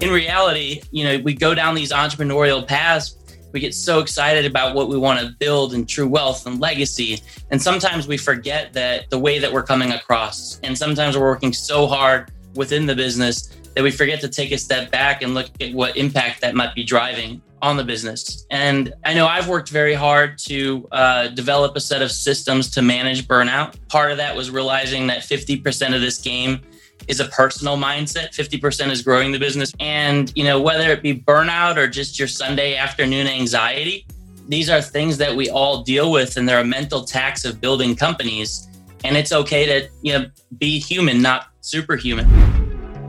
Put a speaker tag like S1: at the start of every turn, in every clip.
S1: In reality, you know, we go down these entrepreneurial paths. We get so excited about what we want to build and true wealth and legacy. And sometimes we forget that the way that we're coming across. And sometimes we're working so hard within the business that we forget to take a step back and look at what impact that might be driving on the business. And I know I've worked very hard to uh, develop a set of systems to manage burnout. Part of that was realizing that 50% of this game is a personal mindset. 50% is growing the business. And you know whether it be burnout or just your sunday afternoon anxiety these are things that we all deal with and they're a mental tax of building companies. And it's okay to you know be human not superhuman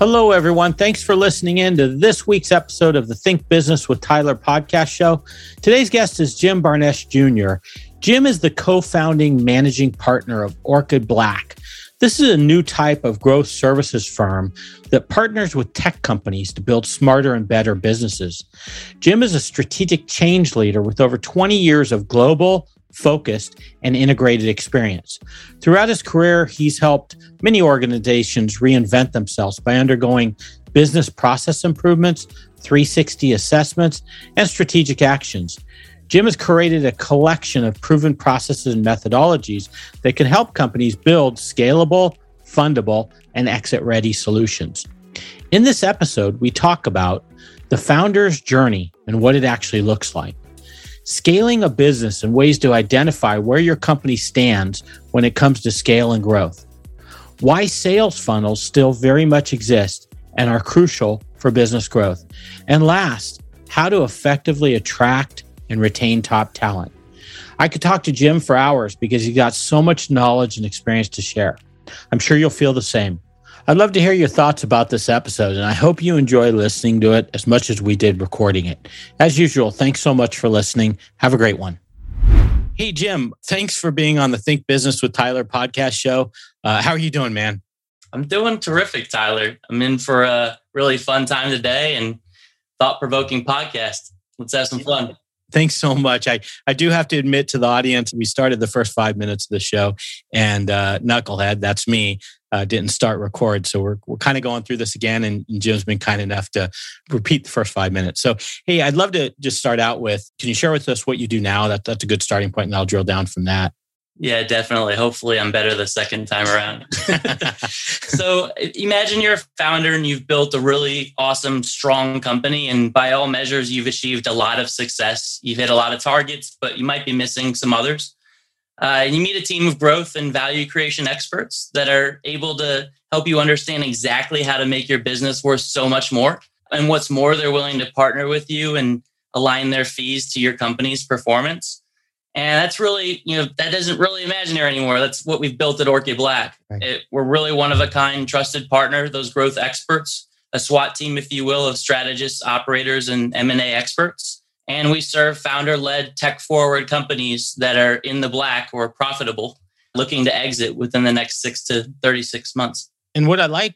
S2: Hello, everyone. Thanks for listening in to this week's episode of the Think Business with Tyler podcast show. Today's guest is Jim Barnish Jr. Jim is the co founding managing partner of Orchid Black. This is a new type of growth services firm that partners with tech companies to build smarter and better businesses. Jim is a strategic change leader with over 20 years of global, focused, and integrated experience. Throughout his career, he's helped many organizations reinvent themselves by undergoing business process improvements, 360 assessments, and strategic actions. Jim has created a collection of proven processes and methodologies that can help companies build scalable, fundable, and exit ready solutions. In this episode, we talk about the founder's journey and what it actually looks like scaling a business and ways to identify where your company stands when it comes to scale and growth, why sales funnels still very much exist and are crucial for business growth, and last, how to effectively attract and retain top talent. I could talk to Jim for hours because he's got so much knowledge and experience to share. I'm sure you'll feel the same. I'd love to hear your thoughts about this episode, and I hope you enjoy listening to it as much as we did recording it. As usual, thanks so much for listening. Have a great one. Hey, Jim, thanks for being on the Think Business with Tyler podcast show. Uh, how are you doing, man?
S1: I'm doing terrific, Tyler. I'm in for a really fun time today and thought provoking podcast. Let's have some fun.
S2: Thanks so much. I, I do have to admit to the audience, we started the first five minutes of the show, and uh, Knucklehead, that's me, uh, didn't start record. So we're, we're kind of going through this again. And, and, Jim's been kind enough to repeat the first five minutes. So, hey, I'd love to just start out with can you share with us what you do now? That, that's a good starting point, and I'll drill down from that.
S1: Yeah, definitely. Hopefully, I'm better the second time around. so, imagine you're a founder and you've built a really awesome, strong company. And by all measures, you've achieved a lot of success. You've hit a lot of targets, but you might be missing some others. Uh, and you meet a team of growth and value creation experts that are able to help you understand exactly how to make your business worth so much more. And what's more, they're willing to partner with you and align their fees to your company's performance. And that's really, you know, that isn't really imaginary anymore. That's what we've built at Orchid Black. Right. It, we're really one of a kind, trusted partner, those growth experts, a SWAT team, if you will, of strategists, operators, and M&A experts and we serve founder led tech forward companies that are in the black or profitable, looking to exit within the next six to 36 months.
S2: And what I like,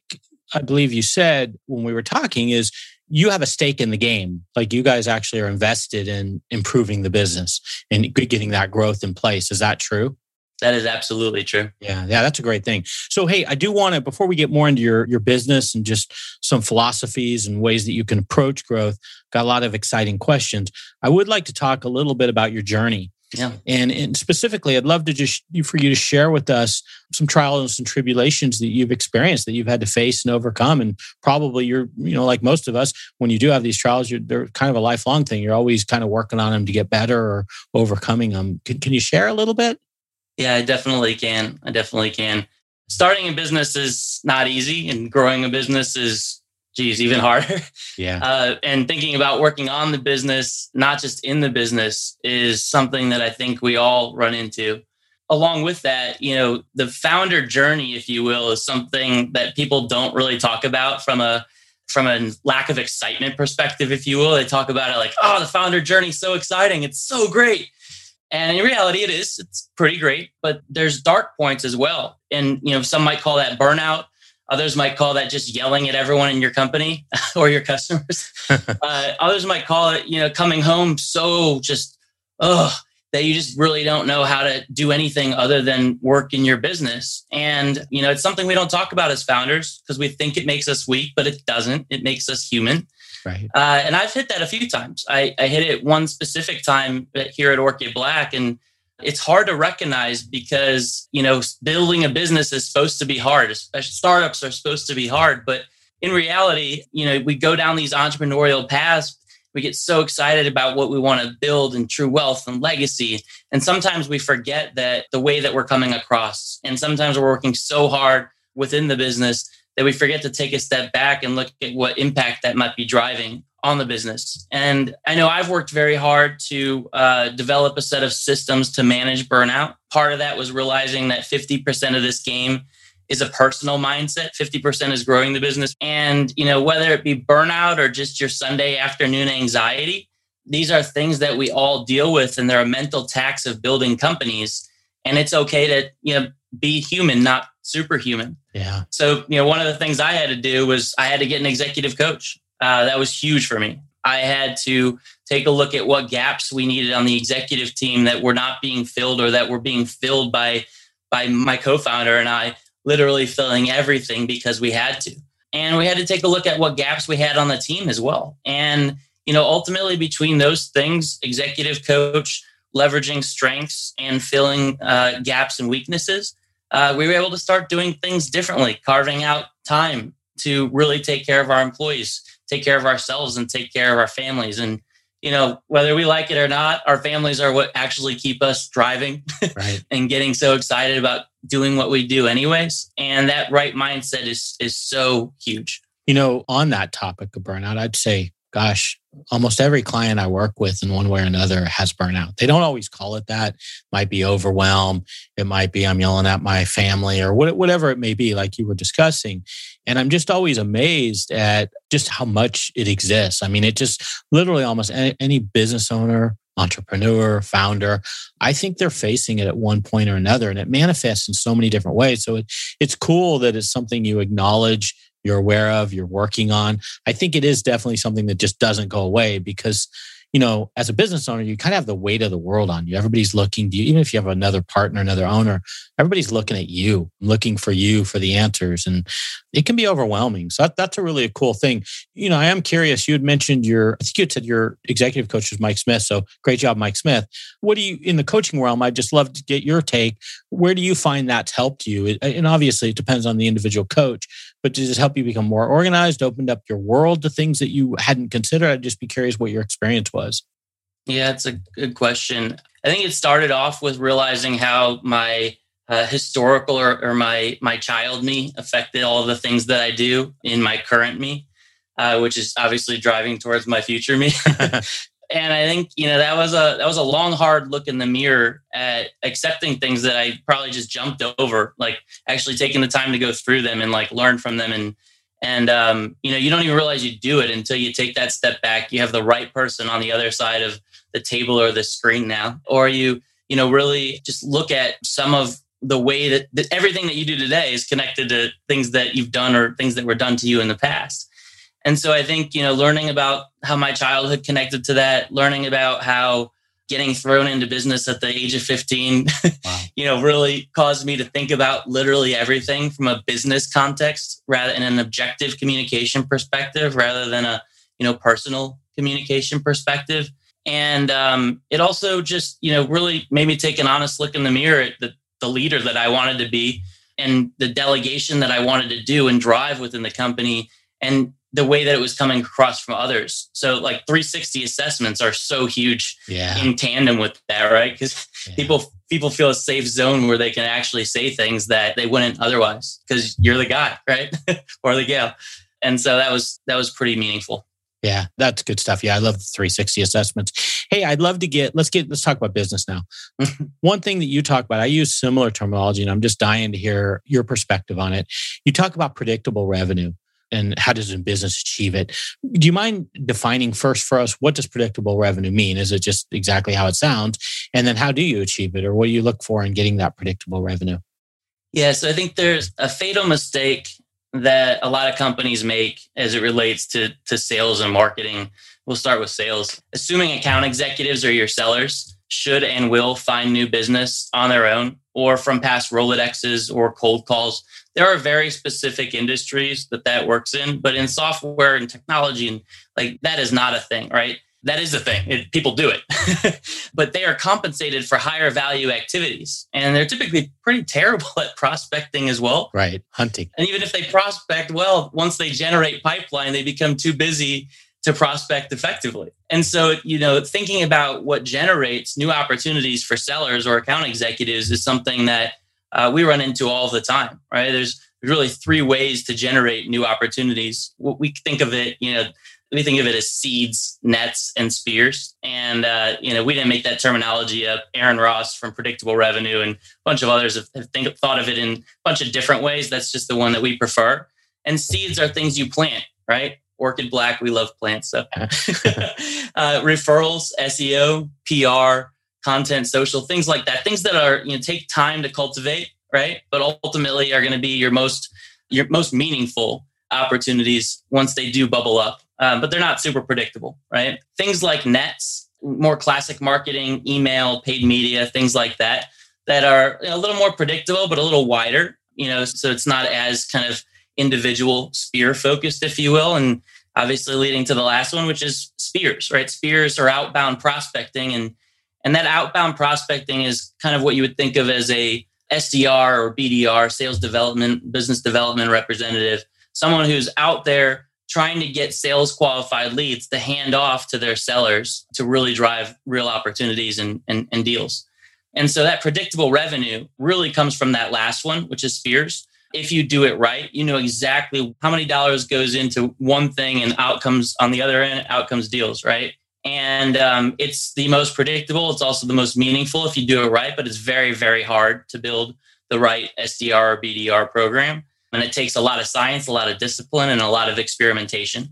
S2: I believe you said when we were talking, is you have a stake in the game. Like you guys actually are invested in improving the business and getting that growth in place. Is that true?
S1: That is absolutely true.
S2: Yeah, yeah, that's a great thing. So, hey, I do want to before we get more into your your business and just some philosophies and ways that you can approach growth. Got a lot of exciting questions. I would like to talk a little bit about your journey.
S1: Yeah.
S2: And, and specifically, I'd love to just for you to share with us some trials and tribulations that you've experienced that you've had to face and overcome. And probably you're, you know, like most of us, when you do have these trials, you're, they're kind of a lifelong thing. You're always kind of working on them to get better or overcoming them. Can, can you share a little bit?
S1: Yeah, I definitely can. I definitely can. Starting a business is not easy, and growing a business is, geez, even harder.
S2: Yeah.
S1: Uh, and thinking about working on the business, not just in the business, is something that I think we all run into. Along with that, you know, the founder journey, if you will, is something that people don't really talk about from a from a lack of excitement perspective, if you will. They talk about it like, oh, the founder journey is so exciting. It's so great. And in reality, it is. It's pretty great, but there's dark points as well. And you know, some might call that burnout. Others might call that just yelling at everyone in your company or your customers. uh, others might call it, you know, coming home so just, oh, that you just really don't know how to do anything other than work in your business. And, you know, it's something we don't talk about as founders because we think it makes us weak, but it doesn't. It makes us human.
S2: Right.
S1: Uh, and I've hit that a few times. I, I hit it one specific time here at Orchid Black. And it's hard to recognize because, you know, building a business is supposed to be hard. Especially startups are supposed to be hard. But in reality, you know, we go down these entrepreneurial paths we get so excited about what we want to build and true wealth and legacy. And sometimes we forget that the way that we're coming across, and sometimes we're working so hard within the business that we forget to take a step back and look at what impact that might be driving on the business. And I know I've worked very hard to uh, develop a set of systems to manage burnout. Part of that was realizing that 50% of this game is a personal mindset 50% is growing the business and you know whether it be burnout or just your sunday afternoon anxiety these are things that we all deal with and they're a mental tax of building companies and it's okay to you know be human not superhuman
S2: yeah
S1: so you know one of the things i had to do was i had to get an executive coach uh, that was huge for me i had to take a look at what gaps we needed on the executive team that were not being filled or that were being filled by by my co-founder and i literally filling everything because we had to. And we had to take a look at what gaps we had on the team as well. And, you know, ultimately between those things, executive coach, leveraging strengths and filling uh, gaps and weaknesses, uh, we were able to start doing things differently, carving out time to really take care of our employees, take care of ourselves, and take care of our families. And you know, whether we like it or not, our families are what actually keep us driving
S2: right.
S1: and getting so excited about doing what we do anyways. And that right mindset is is so huge.
S2: You know, on that topic of burnout, I'd say, gosh, almost every client I work with in one way or another has burnout. They don't always call it that. It might be overwhelm. It might be I'm yelling at my family or whatever it may be, like you were discussing. And I'm just always amazed at just how much it exists. I mean, it just literally almost any, business owner, entrepreneur, founder, I think they're facing it at one point or another, and it manifests in so many different ways. So it, it's cool that it's something you acknowledge you're aware of, you're working on. I think it is definitely something that just doesn't go away because you know, as a business owner, you kind of have the weight of the world on you. Everybody's looking to you, even if you have another partner, another owner, everybody's looking at you, looking for you for the answers. And it can be overwhelming. So that, that's a really a cool thing. You know, I am curious. You had mentioned your, I think you said your executive coach was Mike Smith. So great job, Mike Smith. What do you, in the coaching realm, I'd just love to get your take. Where do you find that's helped you? And obviously it depends on the individual coach, but does it help you become more organized, opened up your world to things that you hadn't considered? I'd just be curious what your experience was was?
S1: Yeah, it's a good question. I think it started off with realizing how my uh, historical or, or, my my child me affected all the things that I do in my current me, uh, which is obviously driving towards my future me. and I think you know that was a that was a long, hard look in the mirror at accepting things that I probably just jumped over, like actually taking the time to go through them and like learn from them. And and um, you know you don't even realize you do it until you take that step back. You have the right person on the other side of the table or the screen now. Or you you know really just look at some of the way that, that everything that you do today is connected to things that you've done or things that were done to you in the past and so i think you know learning about how my childhood connected to that learning about how getting thrown into business at the age of 15 wow. you know really caused me to think about literally everything from a business context rather in an objective communication perspective rather than a you know personal communication perspective and um, it also just you know really made me take an honest look in the mirror at the, the leader that i wanted to be and the delegation that i wanted to do and drive within the company and the way that it was coming across from others. So like 360 assessments are so huge
S2: yeah.
S1: in tandem with that, right? Because yeah. people people feel a safe zone where they can actually say things that they wouldn't otherwise because you're the guy, right? or the gal. And so that was that was pretty meaningful.
S2: Yeah, that's good stuff. Yeah, I love the 360 assessments. Hey, I'd love to get let's get let's talk about business now. One thing that you talk about, I use similar terminology and I'm just dying to hear your perspective on it. You talk about predictable revenue and how does a business achieve it? Do you mind defining first for us what does predictable revenue mean? Is it just exactly how it sounds? And then how do you achieve it or what do you look for in getting that predictable revenue?
S1: Yeah, so I think there's a fatal mistake that a lot of companies make as it relates to, to sales and marketing. We'll start with sales. Assuming account executives are your sellers should and will find new business on their own or from past Rolodexes or cold calls. There are very specific industries that that works in, but in software and technology and like that is not a thing, right? that is a thing. It, people do it, but they are compensated for higher value activities, and they're typically pretty terrible at prospecting as well.
S2: Right, hunting.
S1: And even if they prospect well, once they generate pipeline, they become too busy to prospect effectively. And so, you know, thinking about what generates new opportunities for sellers or account executives is something that uh, we run into all the time. Right? There's really three ways to generate new opportunities. We think of it, you know we think of it as seeds, nets, and spears. And uh, you know, we didn't make that terminology up. Aaron Ross from Predictable Revenue and a bunch of others have, have think, thought of it in a bunch of different ways. That's just the one that we prefer. And seeds are things you plant, right? Orchid Black, we love plants. So uh, referrals, SEO, PR, content, social, things like that. Things that are you know take time to cultivate, right? But ultimately are going to be your most your most meaningful opportunities once they do bubble up um, but they're not super predictable, right? Things like nets, more classic marketing, email, paid media, things like that, that are a little more predictable, but a little wider, you know, so it's not as kind of individual spear focused, if you will. And obviously leading to the last one, which is spears, right? Spears are outbound prospecting. And, and that outbound prospecting is kind of what you would think of as a SDR or BDR, sales development, business development representative, someone who's out there trying to get sales qualified leads to hand off to their sellers to really drive real opportunities and, and, and, deals. And so that predictable revenue really comes from that last one, which is Spears. If you do it right, you know exactly how many dollars goes into one thing and outcomes on the other end, outcomes deals, right? And um, it's the most predictable. It's also the most meaningful if you do it right, but it's very, very hard to build the right SDR or BDR program and it takes a lot of science a lot of discipline and a lot of experimentation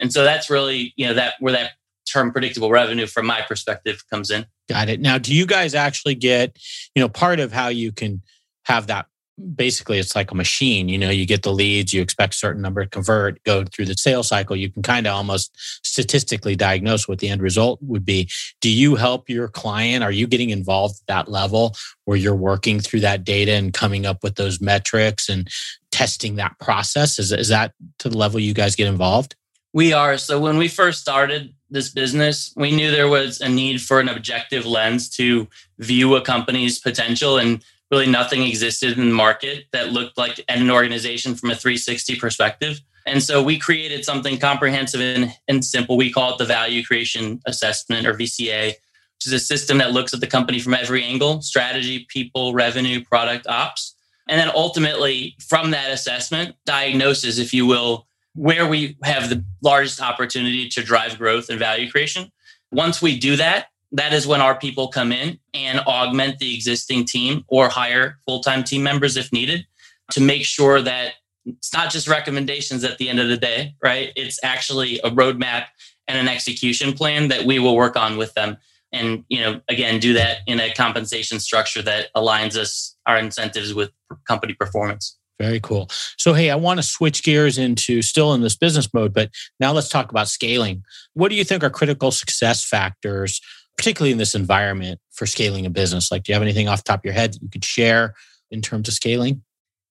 S1: and so that's really you know that where that term predictable revenue from my perspective comes in
S2: got it now do you guys actually get you know part of how you can have that basically it's like a machine. You know you get the leads you expect a certain number to convert go through the sales cycle. You can kind of almost statistically diagnose what the end result would be. Do you help your client? Are you getting involved at that level where you're working through that data and coming up with those metrics and testing that process? Is, is that to the level you guys get involved?
S1: We are. So when we first started this business we knew there was a need for an objective lens to view a company's potential and really nothing existed in the market that looked like an organization from a 360 perspective. And so we created something comprehensive and, and, simple. We call it the value creation assessment or VCA, which is a system that looks at the company from every angle strategy, people, revenue, product, ops. And then ultimately, from that assessment, diagnoses, if you will, where we have the largest opportunity to drive growth and value creation. Once we do that, that is when our people come in and augment the existing team or hire full time team members if needed to make sure that it's not just recommendations at the end of the day, right? It's actually a roadmap and an execution plan that we will work on with them. And, you know, again, do that in a compensation structure that aligns us, our incentives with company performance.
S2: Very cool. So, hey, I want to switch gears into still in this business mode, but now let's talk about scaling. What do you think are critical success factors particularly in this environment for scaling a business? Like, do you have anything off top of your head that you could share in terms of scaling?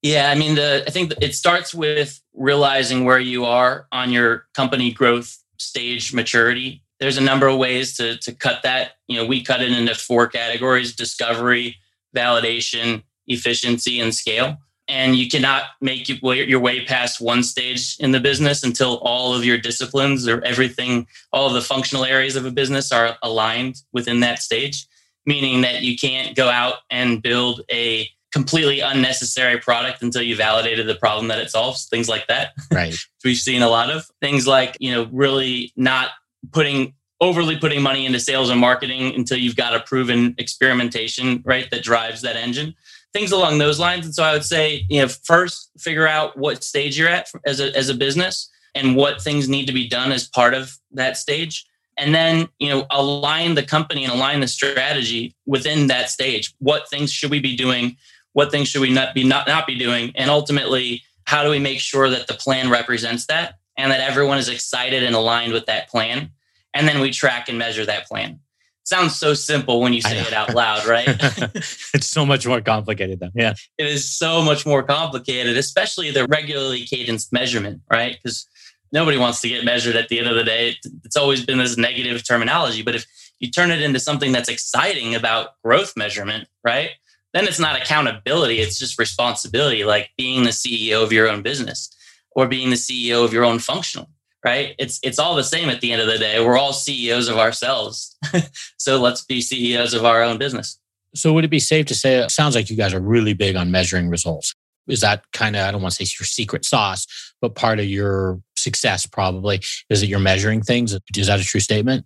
S1: Yeah, I mean, the I think it starts with realizing where you are on your company growth stage maturity. There's a number of ways to to cut that. You know, we cut it into four categories: discovery, validation, efficiency, and scale and you cannot make your way past one stage in the business until all of your disciplines or everything all of the functional areas of a business are aligned within that stage meaning that you can't go out and build a completely unnecessary product until you validated the problem that it solves things like that.
S2: Right.
S1: We've seen a lot of. Things like you know really not putting overly putting money into sales and marketing until you've got a proven experimentation right that drives that engine things along those lines. And so I would say, you know, first figure out what stage you're at as a, as a business and what things need to be done as part of that stage. And then, you know, align the company and align the strategy within that stage. What things should we be doing? What things should we not be not, not be doing? And ultimately, how do we make sure that the plan represents that and that everyone is excited and aligned with that plan? And then we track and measure that plan sounds so simple when you say it out loud, right?
S2: it's so much more complicated though. Yeah.
S1: It is so much more complicated, especially the regularly cadenced measurement, right? Because nobody wants to get measured at the end of the day. It's always been this negative terminology. But if you turn it into something that's exciting about growth measurement, right? Then it's not accountability, it's just responsibility, like being the CEO of your own business or being the CEO of your own functional right? It's it's all the same at the end of the day. We're all CEOs of ourselves. so let's be CEOs of our own business.
S2: So would it be safe to say it sounds like you guys are really big on measuring results? Is that kind of I don't want to say your secret sauce, but part of your success probably is that you're measuring things? Is that a true statement?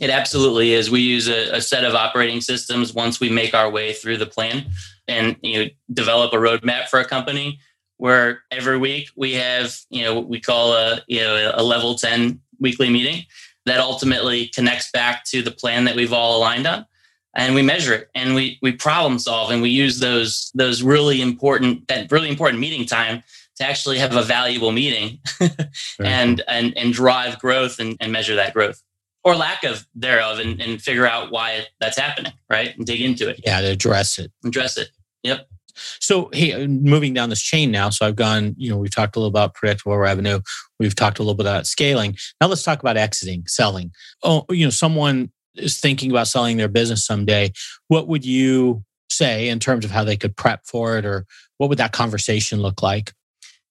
S1: It absolutely is. We use a, a set of operating systems once we make our way through the plan and you know develop a roadmap for a company where every week we have, you know, what we call a, you know, a level 10 weekly meeting that ultimately connects back to the plan that we've all aligned on. And we measure it and we we problem solve and we use those those really important that really important meeting time to actually have a valuable meeting and, and and drive growth and, and measure that growth or lack of thereof and, and figure out why that's happening, right? And dig into it.
S2: Yeah, to address it.
S1: Address it. Yep.
S2: So, hey, uh, moving down this chain now. So, I've gone, you know, we've talked a little about predictable revenue. We've talked a little bit about scaling. Now, let's talk about exiting, selling. Oh, you know, someone is thinking about selling their business someday. What would you say in terms of how they could prep for it, or what would that conversation look like?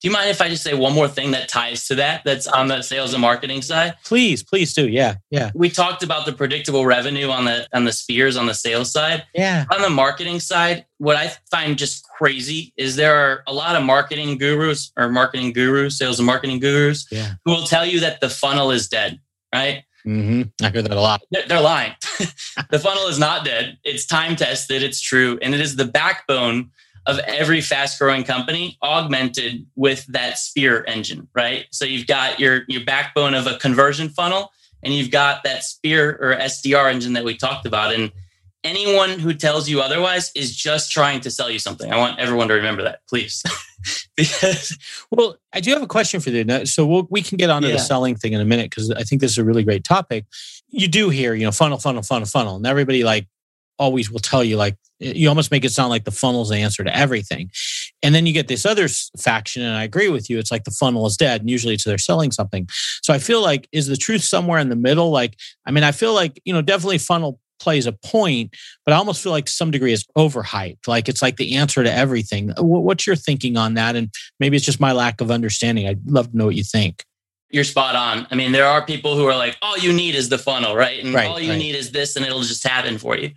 S1: Do you mind if I just say one more thing that ties to that? That's on the sales and marketing side.
S2: Please, please do. Yeah, yeah.
S1: We talked about the predictable revenue on the on the spears on the sales side.
S2: Yeah.
S1: On the marketing side, what I find just crazy is there are a lot of marketing gurus or marketing gurus, sales and marketing gurus,
S2: yeah.
S1: who will tell you that the funnel is dead. Right.
S2: Mm-hmm. I hear that a lot.
S1: They're, they're lying. the funnel is not dead. It's time tested. It's true, and it is the backbone of every fast growing company augmented with that spear engine, right? So you've got your, your backbone of a conversion funnel and you've got that spear or SDR engine that we talked about. And anyone who tells you otherwise is just trying to sell you something. I want everyone to remember that, please.
S2: because, well, I do have a question for you. So we'll, we can get onto yeah. the selling thing in a minute because I think this is a really great topic. You do hear, you know, funnel, funnel, funnel, funnel, and everybody like always will tell you like you almost make it sound like the funnel's the answer to everything. And then you get this other faction, and I agree with you. It's like the funnel is dead, and usually it's they're selling something. So I feel like is the truth somewhere in the middle? Like, I mean, I feel like you know definitely funnel plays a point, but I almost feel like to some degree is overhyped. Like it's like the answer to everything. Uh, what's your thinking on that? And maybe it's just my lack of understanding. I'd love to know what you think.
S1: You're spot on. I mean, there are people who are like, all you need is the funnel, right? And right, all you right. need is this, and it'll just happen for you.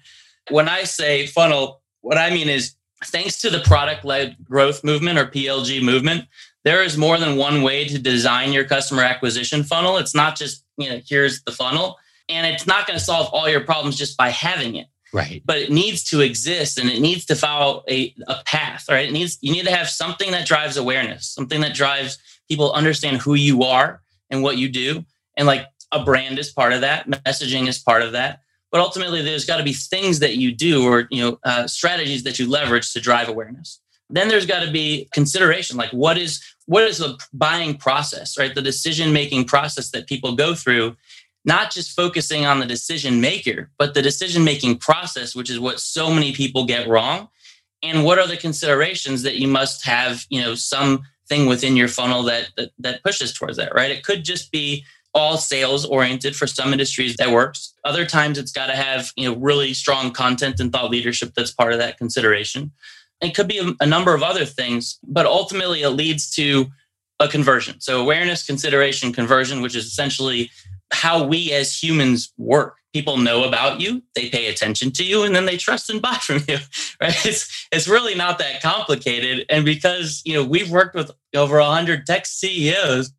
S1: When I say funnel, what I mean is thanks to the product led growth movement or PLG movement, there is more than one way to design your customer acquisition funnel. It's not just, you know, here's the funnel. And it's not going to solve all your problems just by having it.
S2: Right.
S1: But it needs to exist and it needs to follow a, a path, right? It needs you need to have something that drives awareness, something that drives people understand who you are and what you do. And like a brand is part of that, messaging is part of that but ultimately there's got to be things that you do or you know uh, strategies that you leverage to drive awareness. Then there's got to be consideration like what is what is the buying process right? The decision making process that people go through not just focusing on the decision maker but the decision making process which is what so many people get wrong. And what are the considerations that you must have you know some thing within your funnel that, that that pushes towards that right? It could just be all sales oriented for some industries that works. Other times it's got to have you know really strong content and thought leadership that's part of that consideration. It could be a, a number of other things but ultimately it leads to a conversion. So awareness consideration conversion which is essentially how we as humans work. People know about you they pay attention to you and then they trust and buy from you right? It's it's really not that complicated. And because you know we've worked with over 100 tech ceos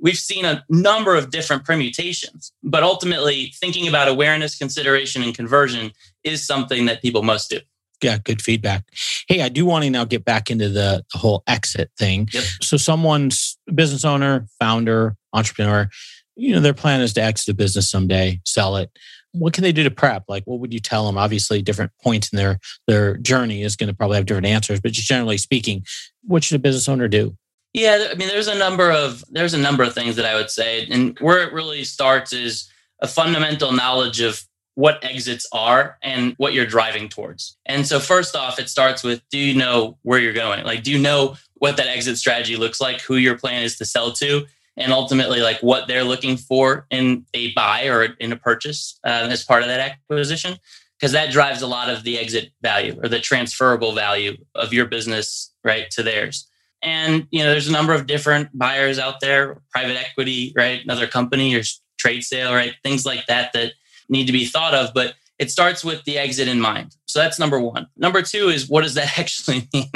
S1: we've seen a number of different permutations, but ultimately thinking about awareness, consideration, and conversion is something that people must do.
S2: Yeah, good feedback. Hey, I do want to now get back into the, the whole exit thing.
S1: Yep.
S2: So, someone's business owner, founder, entrepreneur, you know, their plan is to exit a business someday, sell it. What can they do to prep? Like, what would you tell them? Obviously, different points in their their journey is going to probably have different answers, but just generally speaking, what should a business owner do?
S1: Yeah, I mean, there's a number of there's a number of things that I would say, and where it really starts is a fundamental knowledge of what exits are and what you're driving towards. And so, first off, it starts with do you know where you're going? Like, do you know what that exit strategy looks like, who your plan is to sell to, and ultimately, like what they're looking for in a buy or in a purchase uh, as part of that acquisition? Because that drives a lot of the exit value or the transferable value of your business, right, to theirs. And you know, there's a number of different buyers out there, private equity, right, another company or trade sale, right, things like that that need to be thought of, but it starts with the exit in mind. So that's number one. Number two is what does that actually mean?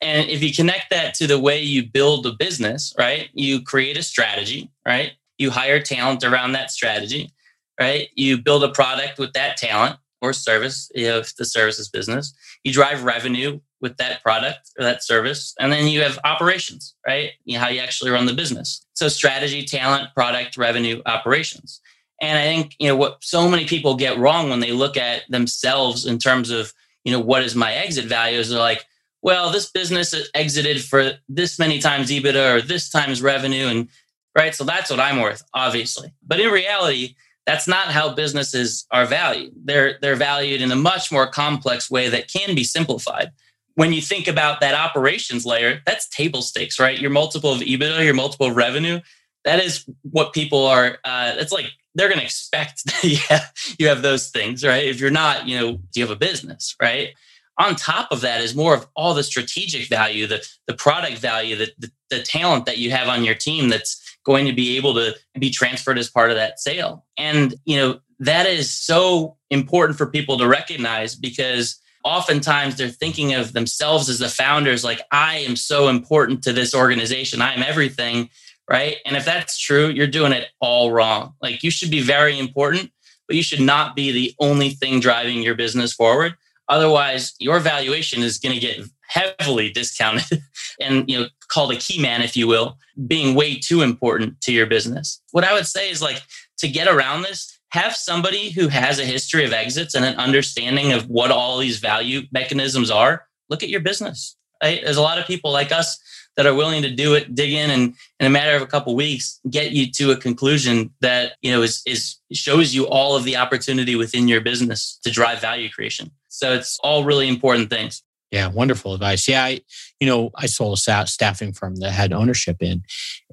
S1: And if you connect that to the way you build a business, right? You create a strategy, right? You hire talent around that strategy, right? You build a product with that talent or service, if the services business. You drive revenue with that product or that service. And then you have operations, right? You know, how you actually run the business. So strategy, talent, product, revenue, operations. And I think, you know, what so many people get wrong when they look at themselves in terms of, you know, what is my exit value is they're like, well, this business exited for this many times EBITDA or this times revenue. And right. So that's what I'm worth, obviously. But in reality, that's not how businesses are valued. They're they're valued in a much more complex way that can be simplified. When you think about that operations layer, that's table stakes, right? Your multiple of EBITDA, your multiple of revenue, that is what people are. Uh, it's like they're going to expect that you have, you have those things, right? If you're not, you know, do you have a business, right? On top of that is more of all the strategic value, the, the product value, the, the, the talent that you have on your team that's going to be able to be transferred as part of that sale. And, you know, that is so important for people to recognize because oftentimes they're thinking of themselves as the founders like i am so important to this organization i am everything right? And if that's true, you're doing it all wrong. Like you should be very important, but you should not be the only thing driving your business forward. Otherwise, your valuation is going to get heavily discounted and you know called a key man if you will being way too important to your business what i would say is like to get around this have somebody who has a history of exits and an understanding of what all these value mechanisms are look at your business right? there's a lot of people like us that are willing to do it, dig in, and in a matter of a couple of weeks, get you to a conclusion that you know is is shows you all of the opportunity within your business to drive value creation. So it's all really important things.
S2: Yeah, wonderful advice. Yeah, I, you know, I sold a staffing firm that had ownership in,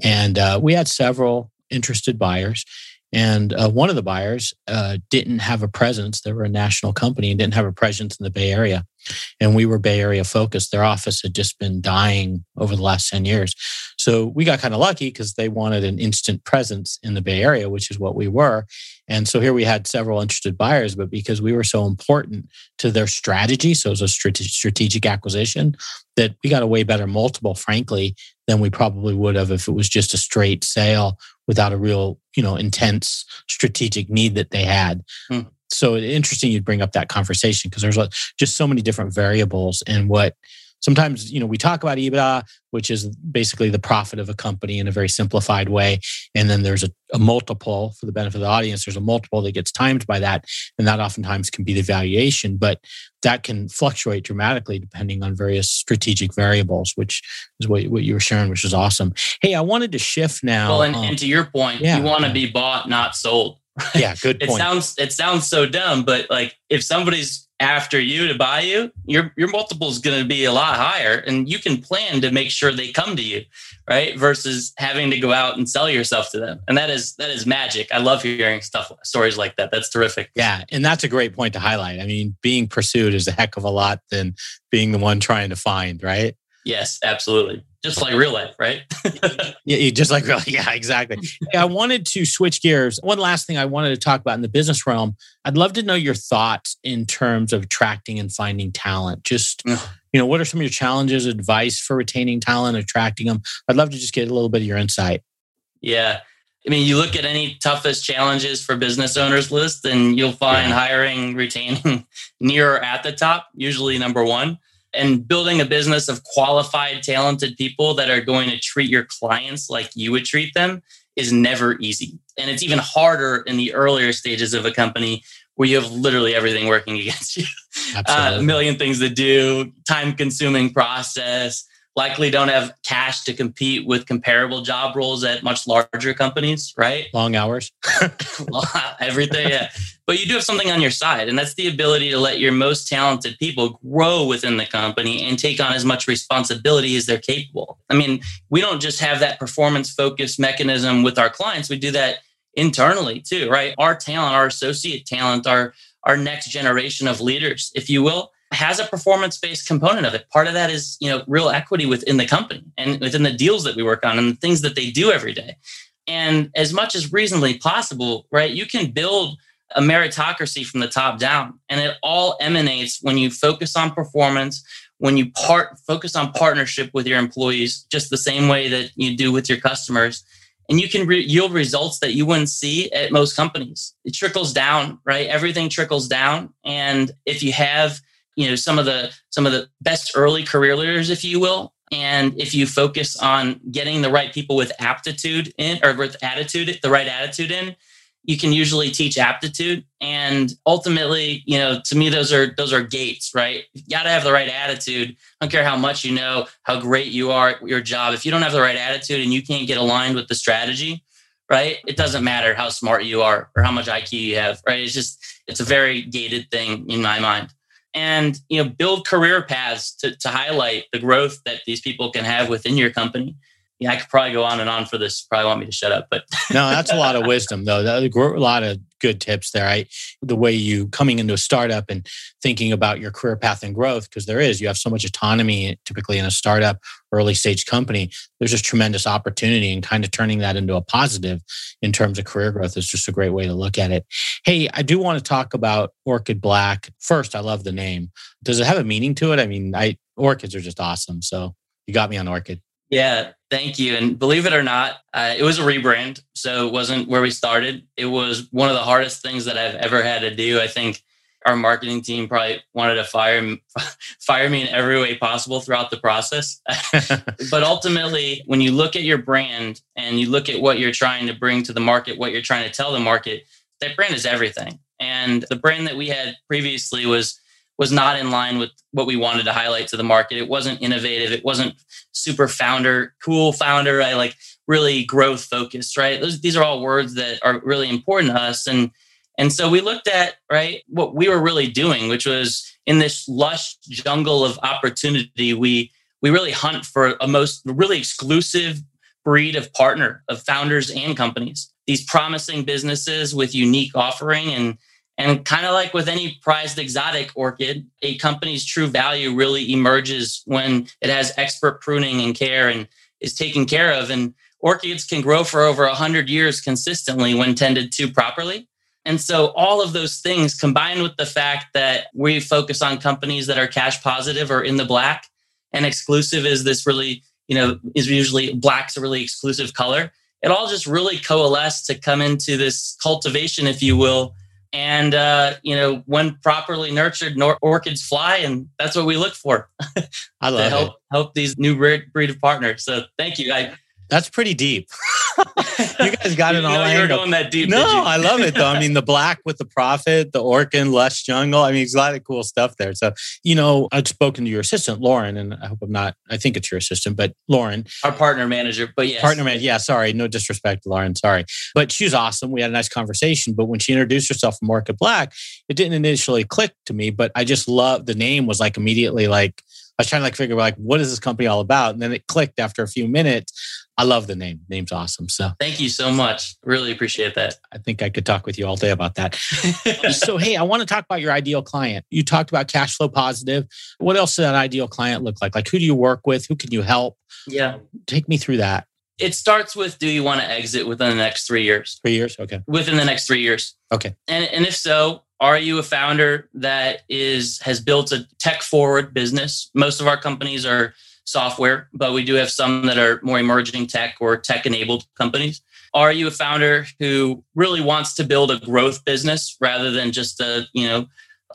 S2: and uh, we had several interested buyers. And uh, one of the buyers uh, didn't have a presence. They were a national company and didn't have a presence in the Bay Area. And we were Bay Area focused. Their office had just been dying over the last 10 years. So we got kind of lucky because they wanted an instant presence in the Bay Area, which is what we were. And so here we had several interested buyers, but because we were so important to their strategy, so it was a strategic acquisition, that we got a way better multiple, frankly, than we probably would have if it was just a straight sale without a real, you know, intense strategic need that they had. Hmm. So interesting you'd bring up that conversation because there's just so many different variables and what sometimes you know we talk about EBITDA, which is basically the profit of a company in a very simplified way, and then there's a, a, multiple for the benefit of the audience. There's a multiple that gets timed by that, and that oftentimes can be the valuation, but that can fluctuate dramatically depending on various strategic variables, which is what, what you were sharing, which is awesome. Hey, I wanted to shift now.
S1: Well, and, um, and to your point, yeah, you want to yeah. be bought, not sold.
S2: Yeah, good
S1: point. It sounds it sounds so dumb, but like if somebody's after you to buy you, your your multiple is going to be a lot higher, and you can plan to make sure they come to you, right? Versus having to go out and sell yourself to them, and that is that is magic. I love hearing stuff stories like that. That's terrific.
S2: Yeah, and that's a great point to highlight. I mean, being pursued is a heck of a lot than being the one trying to find, right?
S1: Yes, absolutely. Just like real life, right?
S2: yeah, just like real. Yeah, exactly. I wanted to switch gears. One last thing I wanted to talk about in the business realm. I'd love to know your thoughts in terms of attracting and finding talent. Just you know, what are some of your challenges, advice for retaining talent, attracting them? I'd love to just get a little bit of your insight.
S1: Yeah, I mean, you look at any toughest challenges for business owners list, and you'll find
S2: Yeah.
S1: hiring, retaining near or at the top, usually number one. And building a business of qualified, talented people that are going to treat your clients like you would treat them is never easy. And it's even harder in the earlier stages of a company where you have literally everything working against you uh, a million things to do, time consuming process, likely don't have cash to compete with comparable job roles at much larger companies, right?
S2: Long hours.
S1: Everything, yeah. But you do have something on your side, and that's the ability to let your most talented people grow within the company and take on as much responsibility as they're capable. I mean, we don't just have that performance focused mechanism with our clients, we do that internally too, right? Our talent, our associate talent, our our next generation of leaders, if you will, has a performance based component of it. Part of that is, you know, real equity within the company and within the deals that we work on and the things that they do every day. And as much as reasonably possible, right, you can build a meritocracy from the top down. And it all emanates when you focus on performance, when you part focus on partnership with your employees, just the same way that you do with your customers. And you can re- yield results that you wouldn't see at most companies. It trickles down, right? Everything trickles down. And if you have, you know, some of the some of the best early career leaders, if you will, and if you focus on getting the right people with aptitude in or with attitude, the right attitude in, you can usually teach aptitude. And ultimately you know to me those are those are gates right? You got to have the right attitude. I don't care how much you know how great you are at your job. If you don't have the right attitude and you can't get aligned with the strategy right it doesn't matter how smart you are or how much iq you have right? It's just it's a very gated thing in my mind and you know build career paths to, to highlight the growth that these people can have within your company yeah i could probably go on and on for this probably want me to shut up but
S2: no, that's a lot of wisdom, though. A lot of good tips there. I the way you coming into a startup and thinking about your career path and growth, because there is you have so much autonomy typically in a startup, early stage company. There's just tremendous opportunity, and kind of turning that into a positive in terms of career growth is just a great way to look at it. Hey, I do want to talk about Orchid Black. First, I love the name. Does it have a meaning to it? I mean, I orchids are just awesome. So you got me on Orchid.
S1: Yeah, thank you. And believe it or not, uh, it was a rebrand. So it wasn't where we started. It was one of the hardest things that I've ever had to do. I think our marketing team probably wanted to fire fire me in every way possible throughout the process. but ultimately, when you look at your brand and you look at what you're trying to bring to the market, what you're trying to tell the market, that brand is everything. And the brand that we had previously was was not in line with what we wanted to highlight to the market. It wasn't innovative. It wasn't super founder, cool founder. I like really growth focused, right? Those, these are all words that are really important to us. And and so we looked at right what we were really doing, which was in this lush jungle of opportunity. We we really hunt for a most really exclusive breed of partner of founders and companies. These promising businesses with unique offering and and kind of like with any prized exotic orchid, a company's true value really emerges when it has expert pruning and care and is taken care of. And orchids can grow for over 100 years consistently when tended to properly. And so, all of those things combined with the fact that we focus on companies that are cash positive or in the black, and exclusive is this really, you know, is usually black's a really exclusive color. It all just really coalesced to come into this cultivation, if you will, and uh, you know when properly nurtured nor- orchids fly and that's what we look for
S2: I
S1: to
S2: love
S1: help
S2: it.
S1: help these new breed, breed of partners so thank you i
S2: That's pretty deep. you guys got
S1: you
S2: it all
S1: know you were
S2: angled.
S1: going that deep
S2: No. I love it though. I mean, the black with the profit, the orchid, lush jungle. I mean, it's a lot of cool stuff there. So, you know, I've spoken to your assistant, Lauren, and I hope I'm not, I think it's your assistant, but Lauren,
S1: our partner manager but yes
S2: partner man. Yeah, sorry. No disrespect to Lauren. Sorry. But she's awesome. We had a nice conversation. But when she introduced herself from Orchid Black, it didn't initially click to me, but I just love the name was like immediately like, I was trying to like figure out like, what is this company all about? And then it clicked after a few minutes. I love the name. Name's awesome. So
S1: thank you so much really appreciate that
S2: I think I could talk with you all day about that. so, hey, I want to talk about your ideal client. You talked about cash flow positive. What else does an ideal client look like? Like, who do you work with? Who can you help?
S1: yeah
S2: Take me through that.
S1: it starts with do you want to exit within the next three years
S2: Three years? Okay.
S1: within the next three years
S2: Okay.
S1: and, and if so are you a founder that is has built a tech forward business most of our companies are software but we do have some that are more emerging tech or tech enabled companies are you a founder who really wants to build a growth business rather than just a, you know,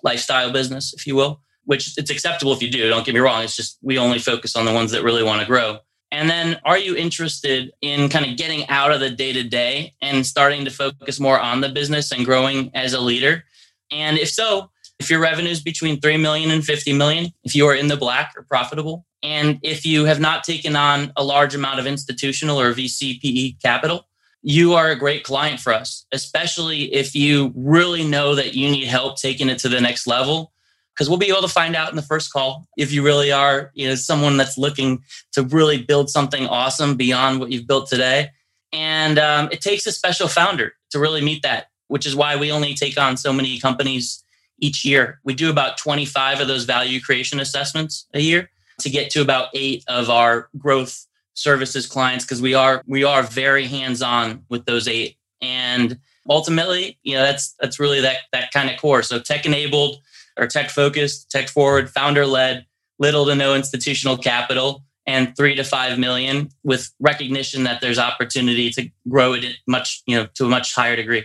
S1: lifestyle business, if you will? Which it's acceptable if you do, don't get me wrong. It's just we only focus on the ones that really want to grow. And then are you interested in kind of getting out of the day to day and starting to focus more on the business and growing as a leader? And if so, if your revenue is between 3 million and 50 million, if you are in the black or profitable, and if you have not taken on a large amount of institutional or VCPE capital, you are a great client for us, especially if you really know that you need help taking it to the next level. Because we'll be able to find out in the first call if you really are, you know, someone that's looking to really build something awesome beyond what you've built today. And um, it takes a special founder to really meet that, which is why we only take on so many companies each year. We do about 25 of those value creation assessments a year to get to about eight of our growth services clients because we are we are very hands on with those eight. And ultimately you know that's that's really that that kind of core. So tech enabled or tech focused tech forward founder led little to no institutional capital and three to five million with recognition that there's opportunity to grow it much you know to a much higher degree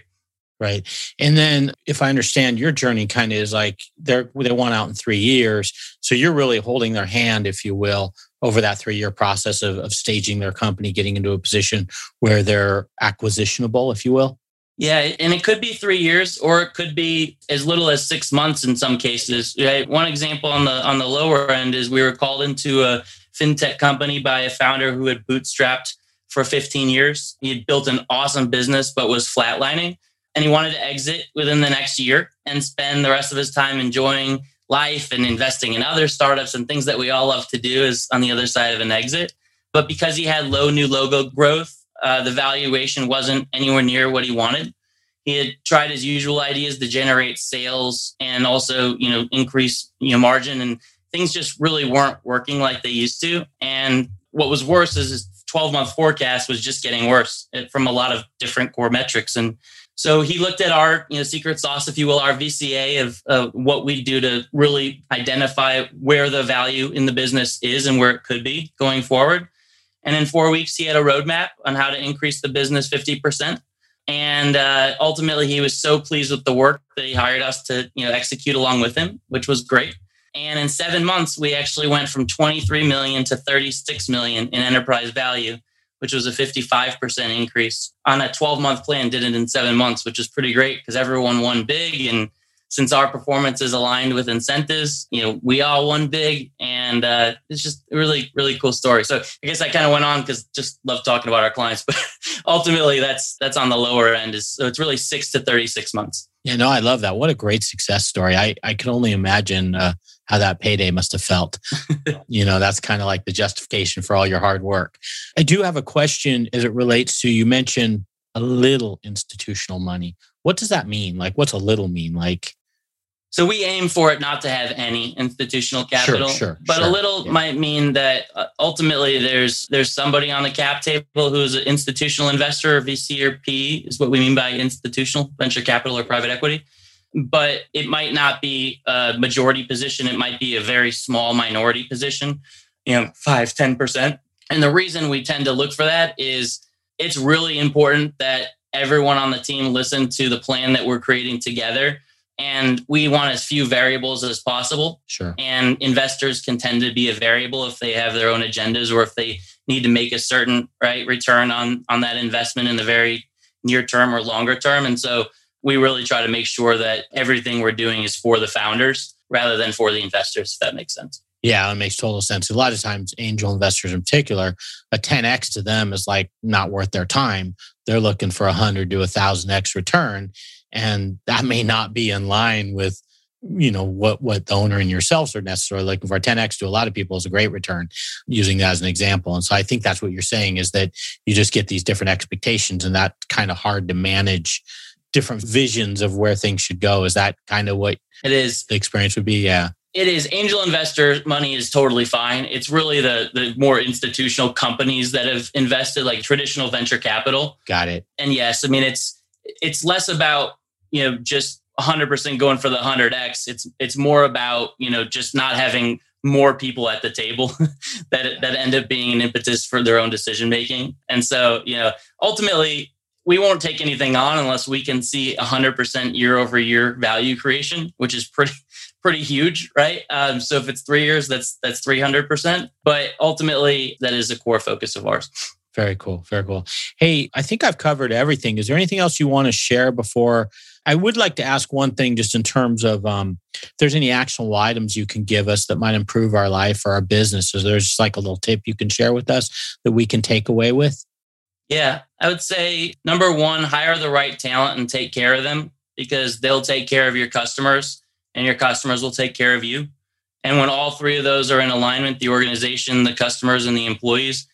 S2: Right. And then if I understand your journey kind of is like they're they want out in three years. So you're really holding their hand, if you will, over that three year process of, of staging their company, getting into a position where they're acquisitionable, if you will.
S1: Yeah, and it could be three years, or it could be as little as six months in some cases. Right? One example on the on the lower end is we were called into a fintech company by a founder who had bootstrapped for 15 years. He had built an awesome business, but was flatlining and he wanted to exit within the next year and spend the rest of his time enjoying life and investing in other startups and things that we all love to do is on the other side of an exit. But because he had low new logo growth, uh, the valuation wasn't anywhere near what he wanted. He had tried his usual ideas to generate sales and also, you know, increase you know margin, and things just really weren't working like they used to. And what was worse is his 12 month forecast was just getting worse eh, from a lot of different core metrics. And so he looked at our you know secret sauce, if you will, our VCA of, of what we do to really identify where the value in the business is and where it could be going forward. And in four weeks, he had a roadmap on how to increase the business 50%. And uh, ultimately, he was so pleased with the work that he hired us to you know execute along with him, which was great. And in seven months, we actually went from 23 million to 36 million in enterprise value which was a 55% increase on a 12 month plan, did it in seven months, which is pretty great because everyone won big. And since our performance is aligned with incentives, you know, we all won big. And uh, it's just a really, really cool story. So I guess I kind of went on because just love talking about our clients, but ultimately that's, that's on the lower end is, so it's really six to 36 months.
S2: Yeah, no, I love that. What a great success story. I, I can only imagine uh, how that payday must have felt. you know, that's kind of like the justification for all your hard work. I do have a question as it relates to you mentioned a little institutional money. What does that mean? Like, what's a little mean? Like,
S1: so we aim for it not to have any institutional capital,
S2: sure, sure,
S1: but
S2: sure.
S1: a little
S2: yeah.
S1: might mean that uh, ultimately there's there's somebody on the cap table who's an institutional investor or VC or PE is what we mean by institutional venture capital or private equity. But it might not be a majority position; it might be a very small minority position, you know, five ten percent. And the reason we tend to look for that is it's really important that everyone on the team listen to the plan that we're creating together and we want as few variables as possible.
S2: Sure.
S1: And investors can tend to be a variable if they have their own agendas or if they need to make a certain right return on on that investment in the very near term or longer term. And so we really try to make sure that everything we're doing is for the founders rather than for the investors, if that makes sense.
S2: Yeah, it makes total sense. A lot of times, angel investors in particular, a 10x to them is like not worth their time. They're looking for a hundred to a thousand x return, and that may not be in line with you know what what the owner and yourselves are necessarily looking for 10x to a lot of people is a great return using that as an example and so i think that's what you're saying is that you just get these different expectations and that's kind of hard to manage different visions of where things should go. Is that kind of what
S1: it is.
S2: the experience would be? Yeah.
S1: It is. Angel investor money is totally fine. It's really the the more institutional companies that have invested like traditional venture capital.
S2: Got it.
S1: And yes i mean it's it's less about you know just 100% going for the 100x it's it's more about you know just not having more people at the table that that end up being an impetus for their own decision making. And so you know ultimately we won't take anything on unless we can see 100% year over year value creation, which is pretty pretty huge, right? Um, so if it's three years, that's that's 300%. But ultimately, that is a core focus of ours.
S2: Very cool. Very cool. Hey, I think I've covered everything. Is there anything else you want to share before? I would like to ask one thing just in terms of um, if there's any actionable items you can give us that might improve our life or our business. Is there just like a little tip you can share with us that we can take away with?
S1: Yeah, I would say number one, hire the right talent and take care of them because they'll take care of your customers and your customers will take care of you. And when all three of those are in alignment, the organization, the customers, and the employees,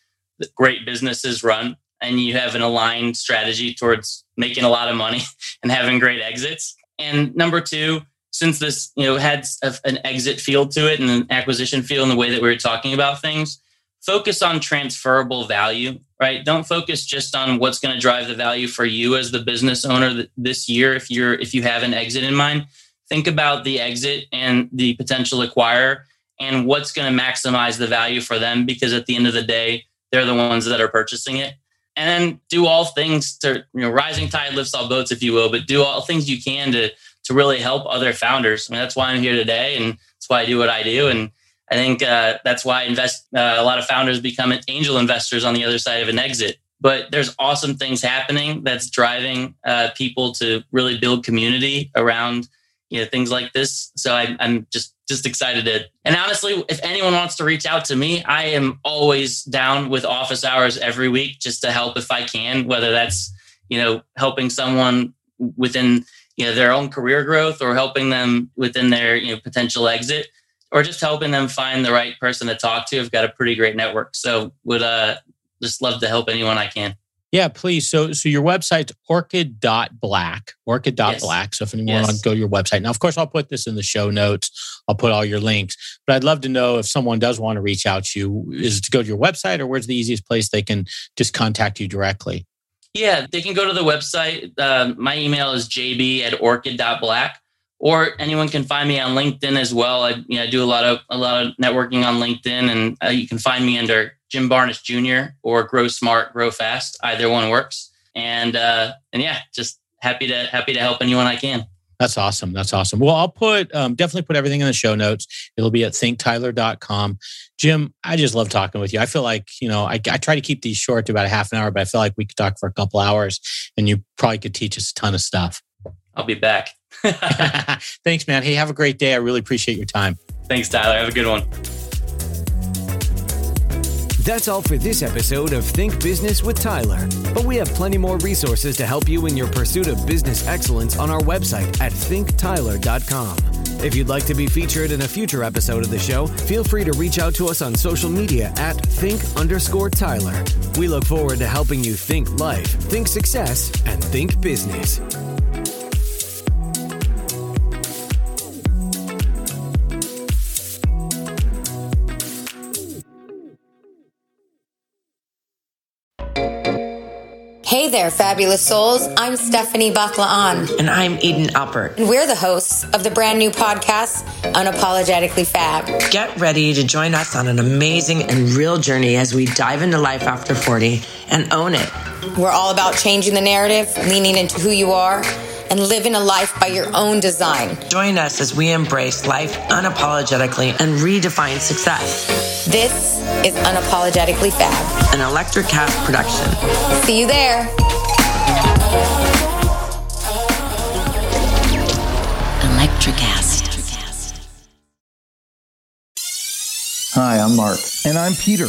S1: great businesses run and you have an aligned strategy towards making a lot of money and having great exits. And number two, since this you know had an exit feel to it and an acquisition feel in the way that we were talking about things, focus on transferable value, right? Don't focus just on what's going to drive the value for you as the business owner this year if you're if you have an exit in mind. Think about the exit and the potential acquirer and what's going to maximize the value for them because at the end of the day, they're the ones that are purchasing it. And then do all things to, you know, rising tide lifts all boats, if you will, but do all things you can to to really help other founders. I mean, that's why I'm here today, and that's why I do what I do. And I think uh, that's why invest uh, a lot of founders become angel investors on the other side of an exit. But there's awesome things happening that's driving uh, people to really build community around you know things like this. So I, I'm just just excited to. And honestly, if anyone wants to reach out to me, I am always down with office hours every week just to help if I can. Whether that's you know helping someone within you know their own career growth or helping them within their you know potential exit or just helping them find the right person to talk to. I've got a pretty great network. So would uh just love to help anyone I can.
S2: Yeah, please. So so your website's orchid.black, orchid.black. Yes. So if anyone yes. wants to go to your website. Now, of course, I'll put this in the show notes. I'll put all your links. But I'd love to know if someone does want to reach out to you, is it to go to your website or where's the easiest place they can just contact you directly?
S1: Yeah, they can go to the website. Uh, my email is jb at orchid.black or anyone can find me on LinkedIn as well. I, you know, I do a lot of a lot of networking on LinkedIn, and uh, you can find me under Jim Barnish Jr. or Grow Smart, Grow Fast. Either one works. And uh, and yeah, just happy to happy to help anyone I can.
S2: That's awesome. That's awesome. Well, I'll put um, definitely put everything in the show notes. It'll be at thinktyler.com. Jim, I just love talking with you. I feel like, you know, I, I try to keep these short to about a half an hour, but I feel like we could talk for a couple hours and you probably could teach us a ton of stuff.
S1: I'll be back.
S2: Thanks, man. Hey, have a great day. I really appreciate your time.
S1: Thanks, Tyler. Have a good one.
S3: That's all for this episode of Think Business with Tyler. But we have plenty more resources to help you in your pursuit of business excellence on our website at thinktyler.com. If you'd like to be featured in a future episode of the show, feel free to reach out to us on social media at think underscore Tyler. We look forward to helping you think life, think success, and think business.
S4: Hey there, fabulous souls. I'm Stephanie Baklaan.
S5: And I'm Eden Alpert.
S4: And we're the hosts of the brand new podcast, Unapologetically Fab.
S5: Get ready to join us on an amazing and real journey as we dive into life after 40 and own it.
S4: We're all about changing the narrative, leaning into who you are and living a life by your own design.
S5: Join us as we embrace life unapologetically and redefine success.
S4: This is Unapologetically Fab,
S5: an Electricast production.
S4: See you there.
S6: Electricast.
S7: Hi, I'm Mark.
S8: And I'm Peter.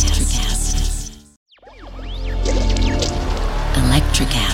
S7: Electric.